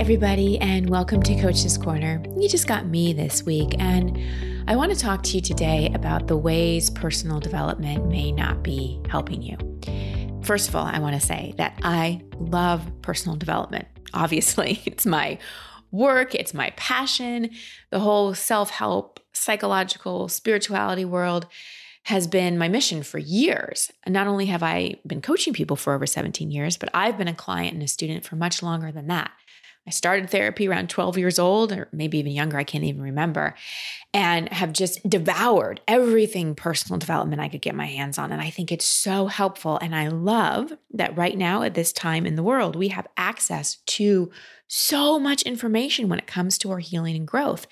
everybody, and welcome to Coach's Corner. You just got me this week, and I want to talk to you today about the ways personal development may not be helping you. First of all, I want to say that I love personal development. Obviously, it's my work, it's my passion. The whole self help, psychological, spirituality world has been my mission for years. Not only have I been coaching people for over 17 years, but I've been a client and a student for much longer than that. I started therapy around 12 years old, or maybe even younger, I can't even remember, and have just devoured everything personal development I could get my hands on. And I think it's so helpful. And I love that right now, at this time in the world, we have access to so much information when it comes to our healing and growth.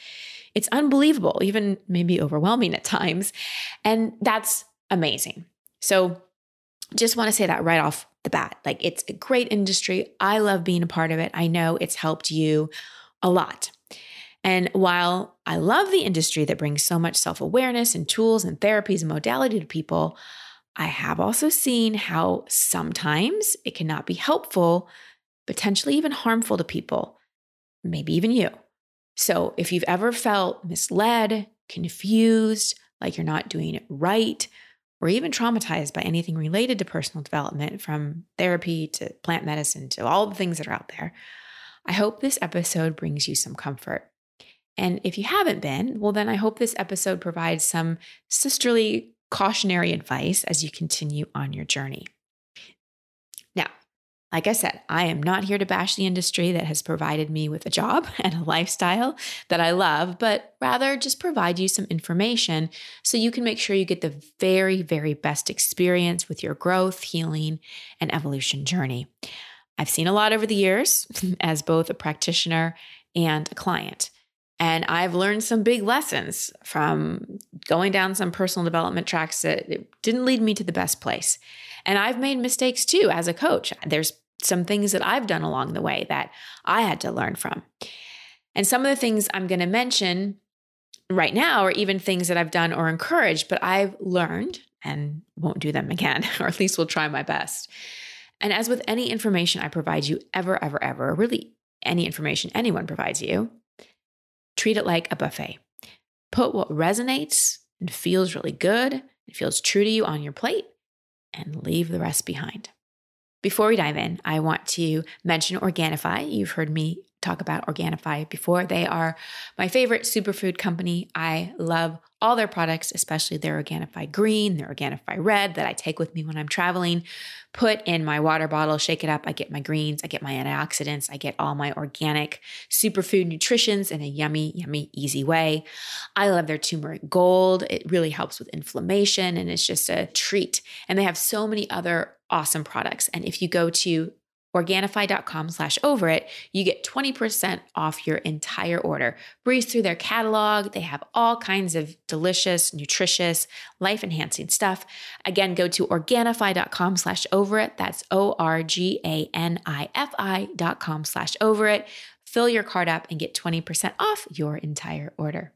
It's unbelievable, even maybe overwhelming at times. And that's amazing. So, just want to say that right off the bat. Like it's a great industry. I love being a part of it. I know it's helped you a lot. And while I love the industry that brings so much self awareness and tools and therapies and modality to people, I have also seen how sometimes it cannot be helpful, potentially even harmful to people, maybe even you. So if you've ever felt misled, confused, like you're not doing it right, or even traumatized by anything related to personal development, from therapy to plant medicine to all the things that are out there, I hope this episode brings you some comfort. And if you haven't been, well, then I hope this episode provides some sisterly cautionary advice as you continue on your journey. Like I said, I am not here to bash the industry that has provided me with a job and a lifestyle that I love, but rather just provide you some information so you can make sure you get the very, very best experience with your growth, healing, and evolution journey. I've seen a lot over the years as both a practitioner and a client. And I've learned some big lessons from going down some personal development tracks that didn't lead me to the best place. And I've made mistakes too as a coach. There's some things that I've done along the way that I had to learn from. And some of the things I'm going to mention right now are even things that I've done or encouraged, but I've learned and won't do them again, or at least will try my best. And as with any information I provide you ever, ever, ever, really any information anyone provides you, treat it like a buffet. Put what resonates and feels really good, and feels true to you on your plate, and leave the rest behind. Before we dive in, I want to mention Organifi. You've heard me talk about Organifi before. They are my favorite superfood company. I love all their products, especially their Organifi Green, their Organifi Red that I take with me when I'm traveling. Put in my water bottle, shake it up. I get my greens, I get my antioxidants, I get all my organic superfood nutritions in a yummy, yummy, easy way. I love their turmeric gold. It really helps with inflammation and it's just a treat. And they have so many other awesome products. And if you go to Organifi.com slash over it, you get 20% off your entire order. Breeze through their catalog. They have all kinds of delicious, nutritious, life enhancing stuff. Again, go to Organifi.com slash over it. That's O R G A N I F I dot com slash over it. Fill your card up and get 20% off your entire order.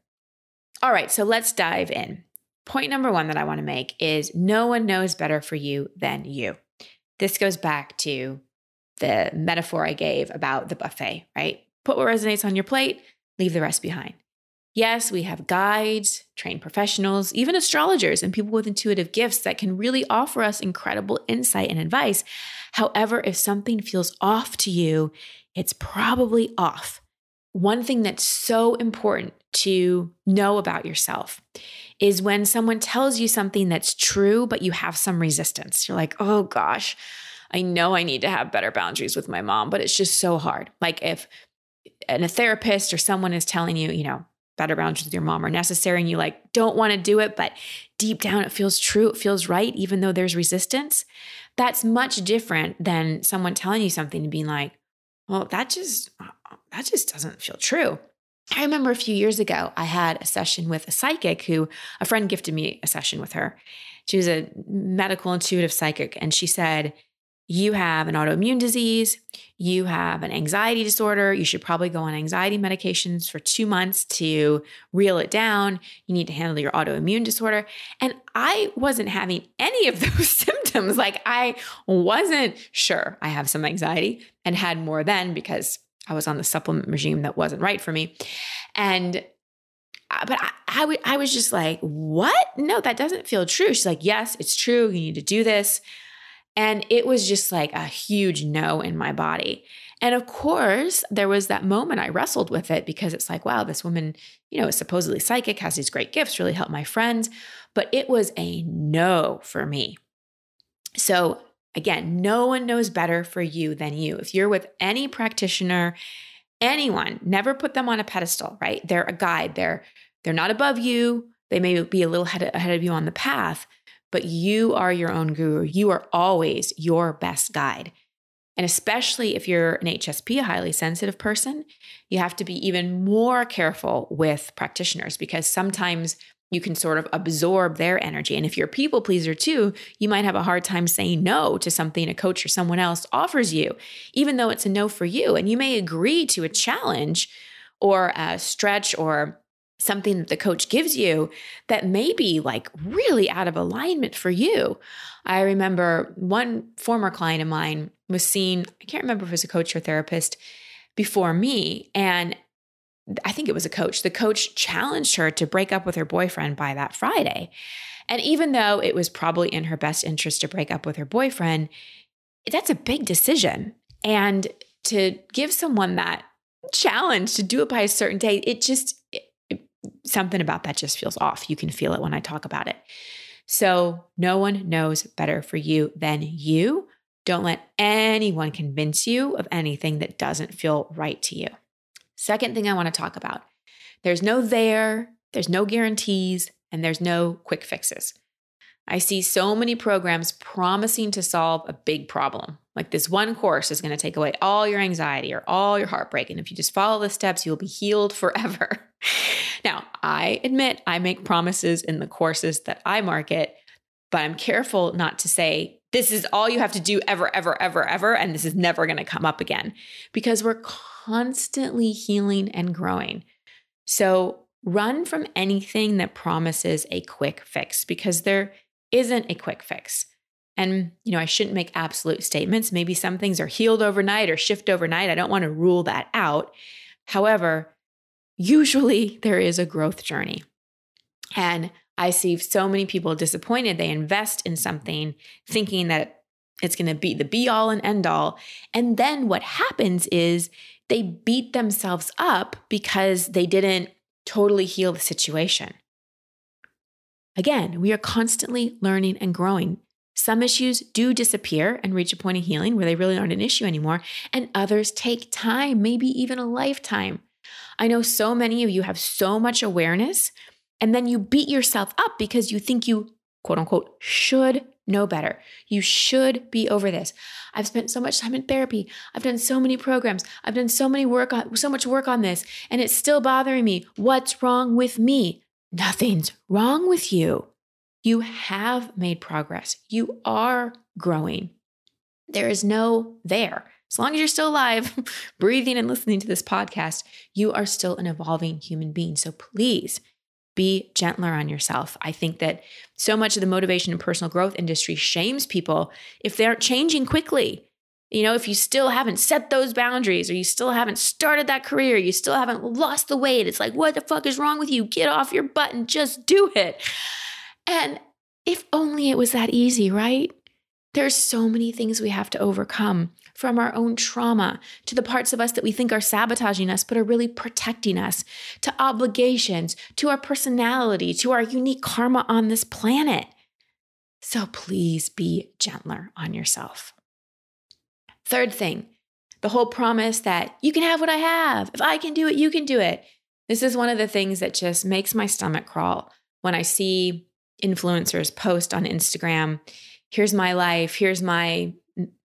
All right, so let's dive in. Point number one that I want to make is no one knows better for you than you. This goes back to the metaphor I gave about the buffet, right? Put what resonates on your plate, leave the rest behind. Yes, we have guides, trained professionals, even astrologers, and people with intuitive gifts that can really offer us incredible insight and advice. However, if something feels off to you, it's probably off. One thing that's so important to know about yourself is when someone tells you something that's true, but you have some resistance. You're like, oh gosh, I know I need to have better boundaries with my mom, but it's just so hard. Like if and a therapist or someone is telling you, you know, better boundaries with your mom are necessary and you like don't want to do it, but deep down it feels true, it feels right, even though there's resistance. That's much different than someone telling you something and being like, well, that just uh, that just doesn't feel true. I remember a few years ago, I had a session with a psychic who a friend gifted me a session with her. She was a medical intuitive psychic, and she said, you have an autoimmune disease, you have an anxiety disorder, you should probably go on anxiety medications for two months to reel it down. You need to handle your autoimmune disorder. And I wasn't having any of those symptoms. Like I wasn't sure I have some anxiety and had more then because I was on the supplement regime that wasn't right for me. And uh, but I, I, w- I was just like, what? No, that doesn't feel true. She's like, yes, it's true. You need to do this. And it was just like a huge no in my body. And of course, there was that moment I wrestled with it because it's like, wow, this woman, you know, is supposedly psychic, has these great gifts, really helped my friends. But it was a no for me. So again, no one knows better for you than you. If you're with any practitioner, anyone, never put them on a pedestal, right? They're a guide. They're they're not above you. They may be a little ahead of you on the path, but you are your own guru. You are always your best guide. And especially if you're an HSP, a highly sensitive person, you have to be even more careful with practitioners because sometimes you can sort of absorb their energy. And if you're a people pleaser too, you might have a hard time saying no to something a coach or someone else offers you, even though it's a no for you. And you may agree to a challenge or a stretch or something that the coach gives you that may be like really out of alignment for you. I remember one former client of mine was seen, I can't remember if it was a coach or therapist before me. And I think it was a coach. The coach challenged her to break up with her boyfriend by that Friday. And even though it was probably in her best interest to break up with her boyfriend, that's a big decision. And to give someone that challenge to do it by a certain date, it just, something about that just feels off. You can feel it when I talk about it. So, no one knows better for you than you. Don't let anyone convince you of anything that doesn't feel right to you. Second thing I want to talk about there's no there, there's no guarantees, and there's no quick fixes. I see so many programs promising to solve a big problem. Like this one course is going to take away all your anxiety or all your heartbreak. And if you just follow the steps, you'll be healed forever. I admit I make promises in the courses that I market, but I'm careful not to say, this is all you have to do ever, ever, ever, ever. And this is never going to come up again because we're constantly healing and growing. So run from anything that promises a quick fix because there isn't a quick fix. And, you know, I shouldn't make absolute statements. Maybe some things are healed overnight or shift overnight. I don't want to rule that out. However, usually there is a growth journey. And I see so many people disappointed. They invest in something thinking that it's going to be the be all and end all. And then what happens is they beat themselves up because they didn't totally heal the situation. Again, we are constantly learning and growing. Some issues do disappear and reach a point of healing where they really aren't an issue anymore, and others take time, maybe even a lifetime. I know so many of you have so much awareness, and then you beat yourself up because you think you, quote unquote, should know better. You should be over this. I've spent so much time in therapy. I've done so many programs. I've done so many work on so much work on this and it's still bothering me. What's wrong with me? Nothing's wrong with you. You have made progress. You are growing. There is no there. As long as you're still alive, breathing and listening to this podcast, you are still an evolving human being. So please be gentler on yourself. I think that so much of the motivation and personal growth industry shames people if they aren't changing quickly. You know, if you still haven't set those boundaries or you still haven't started that career, you still haven't lost the weight, it's like, what the fuck is wrong with you? Get off your butt and just do it. And if only it was that easy, right? There's so many things we have to overcome from our own trauma to the parts of us that we think are sabotaging us but are really protecting us, to obligations, to our personality, to our unique karma on this planet. So please be gentler on yourself. Third thing, the whole promise that you can have what I have. If I can do it, you can do it. This is one of the things that just makes my stomach crawl when I see influencers post on Instagram, here's my life, here's my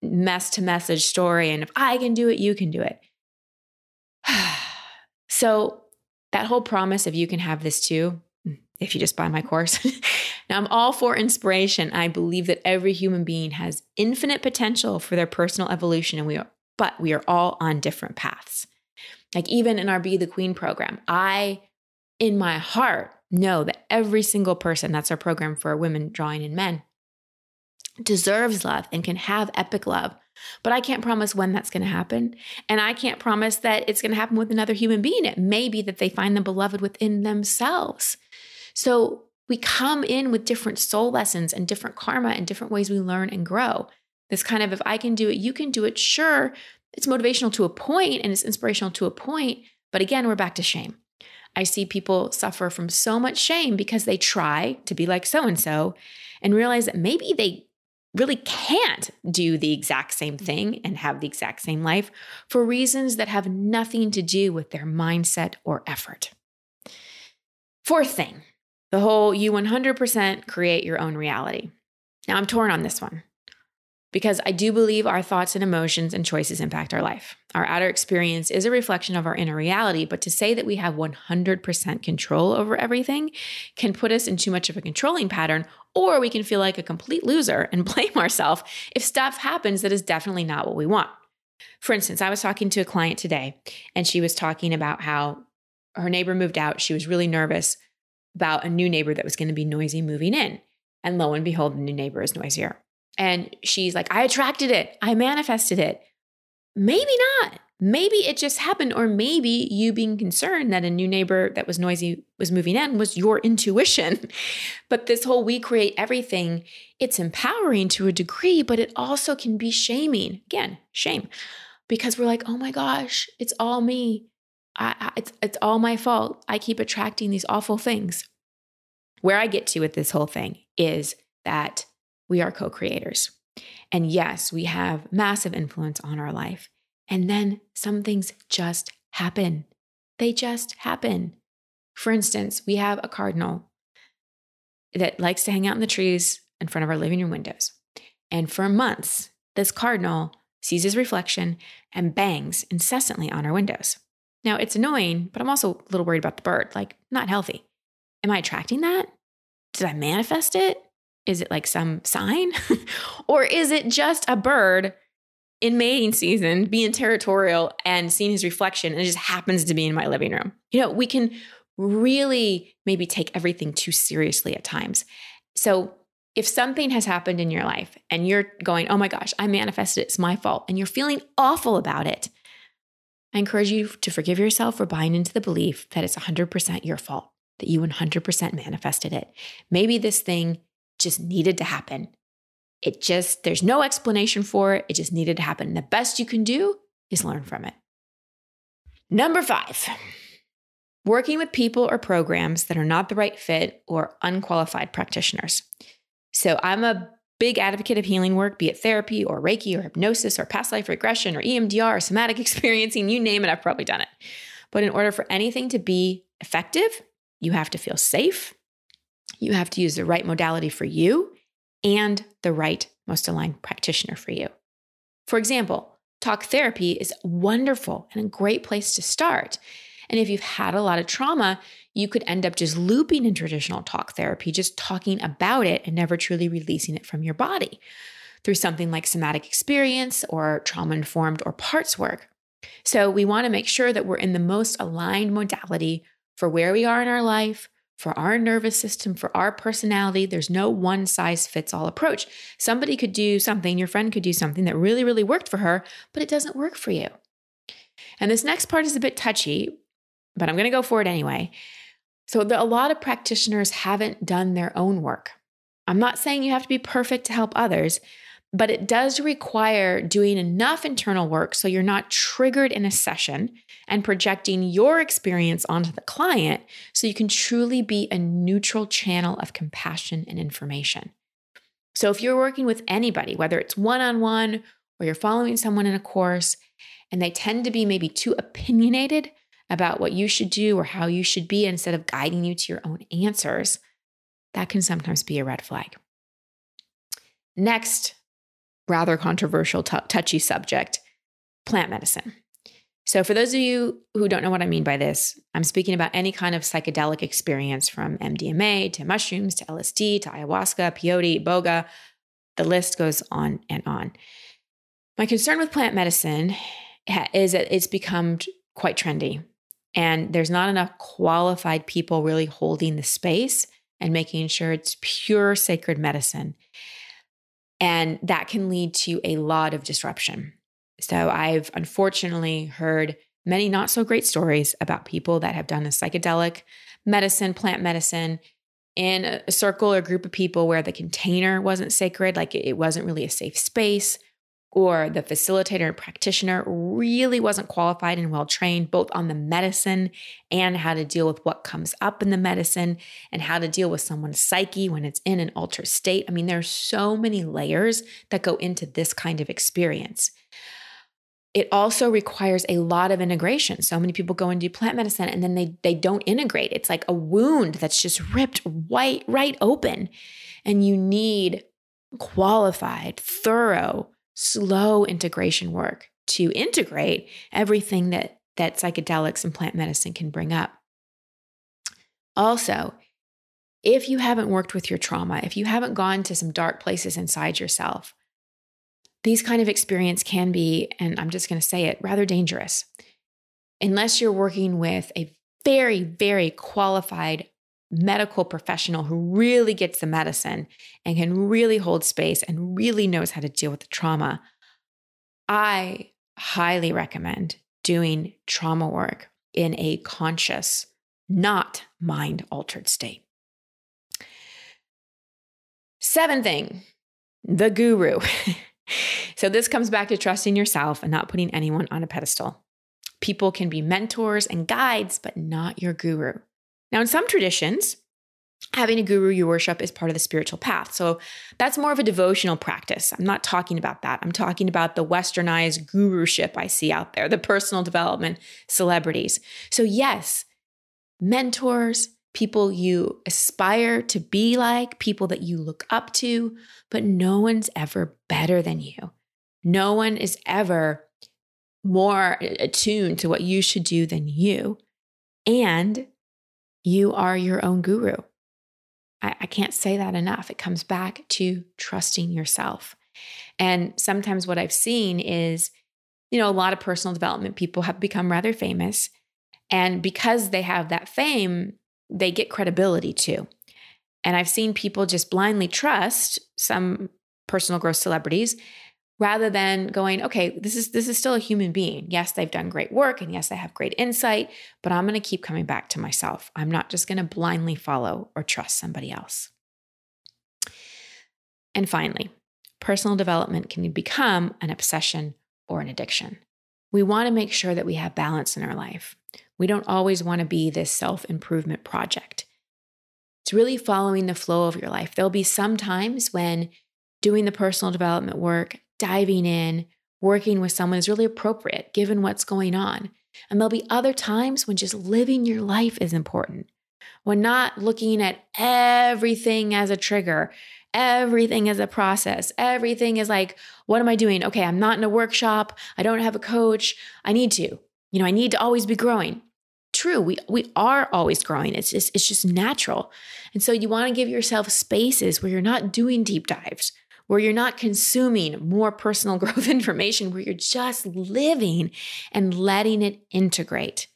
mess to message story. And if I can do it, you can do it. so, that whole promise of you can have this too, mm, if you just buy my course. now, I'm all for inspiration. I believe that every human being has infinite potential for their personal evolution, and we are, but we are all on different paths. Like even in our Be the Queen program, I, in my heart, know that every single person, that's our program for women drawing in men, deserves love and can have epic love but I can't promise when that's going to happen. And I can't promise that it's going to happen with another human being. It may be that they find the beloved within themselves. So we come in with different soul lessons and different karma and different ways we learn and grow. This kind of, if I can do it, you can do it. Sure, it's motivational to a point and it's inspirational to a point. But again, we're back to shame. I see people suffer from so much shame because they try to be like so and so and realize that maybe they really can't do the exact same thing and have the exact same life for reasons that have nothing to do with their mindset or effort. Fourth thing, the whole you 100% create your own reality. Now, I'm torn on this one because I do believe our thoughts and emotions and choices impact our life. Our outer experience is a reflection of our inner reality, but to say that we have 100% control over everything can put us in too much of a controlling pattern, or we can feel like a complete loser and blame ourselves if stuff happens that is definitely not what we want. For instance, I was talking to a client today, and she was talking about how her neighbor moved out. She was really nervous about a new neighbor that was going to be noisy moving in. And lo and behold, the new neighbor is noisier. And she's like, I attracted it, I manifested it. Maybe not. Maybe it just happened, or maybe you being concerned that a new neighbor that was noisy was moving in was your intuition. But this whole we create everything, it's empowering to a degree, but it also can be shaming. Again, shame, because we're like, oh my gosh, it's all me. I, I, it's, it's all my fault. I keep attracting these awful things. Where I get to with this whole thing is that we are co creators. And yes, we have massive influence on our life. And then some things just happen. They just happen. For instance, we have a cardinal that likes to hang out in the trees in front of our living room windows. And for months, this cardinal sees his reflection and bangs incessantly on our windows. Now, it's annoying, but I'm also a little worried about the bird, like, not healthy. Am I attracting that? Did I manifest it? Is it like some sign? or is it just a bird in mating season being territorial and seeing his reflection and it just happens to be in my living room? You know, we can really maybe take everything too seriously at times. So if something has happened in your life and you're going, oh my gosh, I manifested it, it's my fault, and you're feeling awful about it, I encourage you to forgive yourself for buying into the belief that it's 100% your fault, that you 100% manifested it. Maybe this thing just needed to happen. It just, there's no explanation for it. It just needed to happen. the best you can do is learn from it. Number five, working with people or programs that are not the right fit or unqualified practitioners. So I'm a big advocate of healing work, be it therapy or Reiki or hypnosis or past life regression or EMDR or somatic experiencing, you name it, I've probably done it. But in order for anything to be effective, you have to feel safe, you have to use the right modality for you and the right, most aligned practitioner for you. For example, talk therapy is wonderful and a great place to start. And if you've had a lot of trauma, you could end up just looping in traditional talk therapy, just talking about it and never truly releasing it from your body through something like somatic experience or trauma informed or parts work. So we want to make sure that we're in the most aligned modality for where we are in our life, for our nervous system, for our personality. There's no one size fits all approach. Somebody could do something, your friend could do something that really, really worked for her, but it doesn't work for you. And this next part is a bit touchy, but I'm going to go for it anyway. So, the, a lot of practitioners haven't done their own work. I'm not saying you have to be perfect to help others, but it does require doing enough internal work so you're not triggered in a session and projecting your experience onto the client so you can truly be a neutral channel of compassion and information. So, if you're working with anybody, whether it's one on one or you're following someone in a course, and they tend to be maybe too opinionated about what you should do or how you should be instead of guiding you to your own answers, that can sometimes be a red flag. Next, rather controversial, t- touchy subject plant medicine. So, for those of you who don't know what I mean by this, I'm speaking about any kind of psychedelic experience from MDMA to mushrooms to LSD to ayahuasca, peyote, iboga. The list goes on and on. My concern with plant medicine is that it's become quite trendy, and there's not enough qualified people really holding the space and making sure it's pure sacred medicine. And that can lead to a lot of disruption. So I've unfortunately heard many not so great stories about people that have done a psychedelic medicine, plant medicine in a circle or group of people where the container wasn't sacred, like it wasn't really a safe space, or the facilitator and practitioner really wasn't qualified and well trained both on the medicine and how to deal with what comes up in the medicine and how to deal with someone's psyche when it's in an altered state. I mean, there's so many layers that go into this kind of experience. It also requires a lot of integration. So many people go and do plant medicine and then they they don't integrate. It's like a wound that's just ripped right right open. And you need qualified, thorough, slow integration work to integrate everything that that psychedelics and plant medicine can bring up. Also, if you haven't worked with your trauma, if you haven't gone to some dark places inside yourself, these kind of experience can be, and I'm just going to say it, rather dangerous. Unless you're working with a very, very qualified medical professional who really gets the medicine and can really hold space and really knows how to deal with the trauma, I highly recommend doing trauma work in a conscious, not mind altered state. Seventh thing, the guru. so, this comes back to trusting yourself and not putting anyone on a pedestal. People can be mentors and guides, but not your guru. Now, in some traditions, having a guru you worship is part of the spiritual path. So that's more of a devotional practice. I'm not talking about that. I'm talking about the westernized guruship I see out there, the personal development celebrities. So, yes, mentors, people you aspire to be like, people that you look up to, but no one's ever better than you. No one is ever more attuned to what you should do than you. And you are your own guru. I, I can't say that enough. It comes back to trusting yourself. And sometimes what I've seen is, you know, a lot of personal development people have become rather famous. And because they have that fame, they get credibility too. And I've seen people just blindly trust some personal growth celebrities rather than going, okay, this is this is still a human being. Yes, they've done great work and yes, they have great insight, but I'm going to keep coming back to myself. I'm not just going to blindly follow or trust somebody else. And finally, personal development can become an obsession or an addiction. We want to make sure that we have balance in our life. We don't always want to be this self improvement project. It's really following the flow of your life. There'll be some times when doing the personal development work, diving in, working with someone is really appropriate given what's going on. And there'll be other times when just living your life is important, when not looking at everything as a trigger, everything as a process. Everything is like, what am I doing? Okay, I'm not in a workshop. I don't have a coach. I need to. You know, I need to always be growing. True, we we are always growing. It's just it's just natural. And so you want to give yourself spaces where you're not doing deep dives, where you're not consuming more personal growth information, where you're just living and letting it integrate.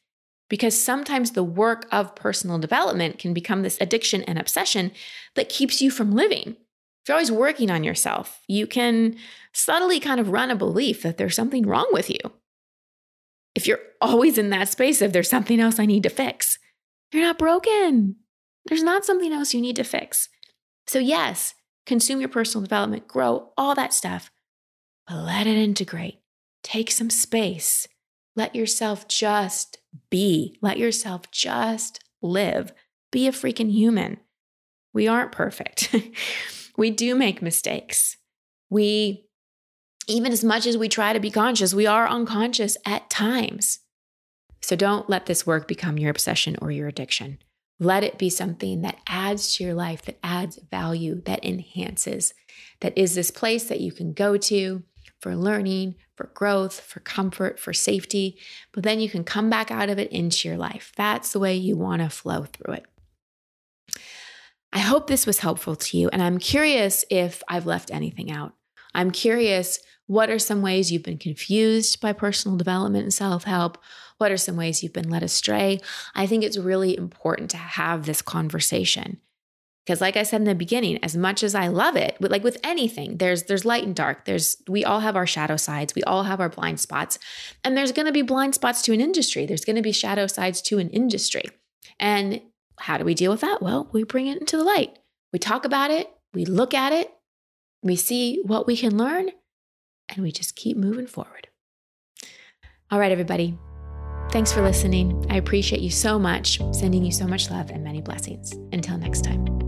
Because sometimes the work of personal development can become this addiction and obsession that keeps you from living. If you're always working on yourself, you can subtly kind of run a belief that there's something wrong with you. If you're always in that space of there's something else I need to fix, you're not broken. There's not something else you need to fix. So, yes, consume your personal development, grow, all that stuff, but let it integrate. Take some space. Let yourself just be. Let yourself just live. Be a freaking human. We aren't perfect. we do make mistakes. We, even as much as we try to be conscious, we are unconscious at times. So don't let this work become your obsession or your addiction. Let it be something that adds to your life, that adds value, that enhances, that is this place that you can go to for learning, for growth, for comfort, for safety, but then you can come back out of it into your life. That's the way you want to flow through it. I hope this was helpful to you, and I'm curious if I've left anything out. I'm curious what are some ways you've been confused by personal development and self help? What are some ways you've been led astray? I think it's really important to have this conversation because like I said in the beginning, as much as I love it, like with anything, there's there's light and dark. There's we all have our shadow sides. We all have our blind spots. And there's going to be blind spots to an industry. There's going to be shadow sides to an industry. And how do we deal with that? Well, we bring it into the light. We talk about it, we look at it, we see what we can learn, and we just keep moving forward. All right, everybody. Thanks for listening. I appreciate you so much, sending you so much love and many blessings. Until next time.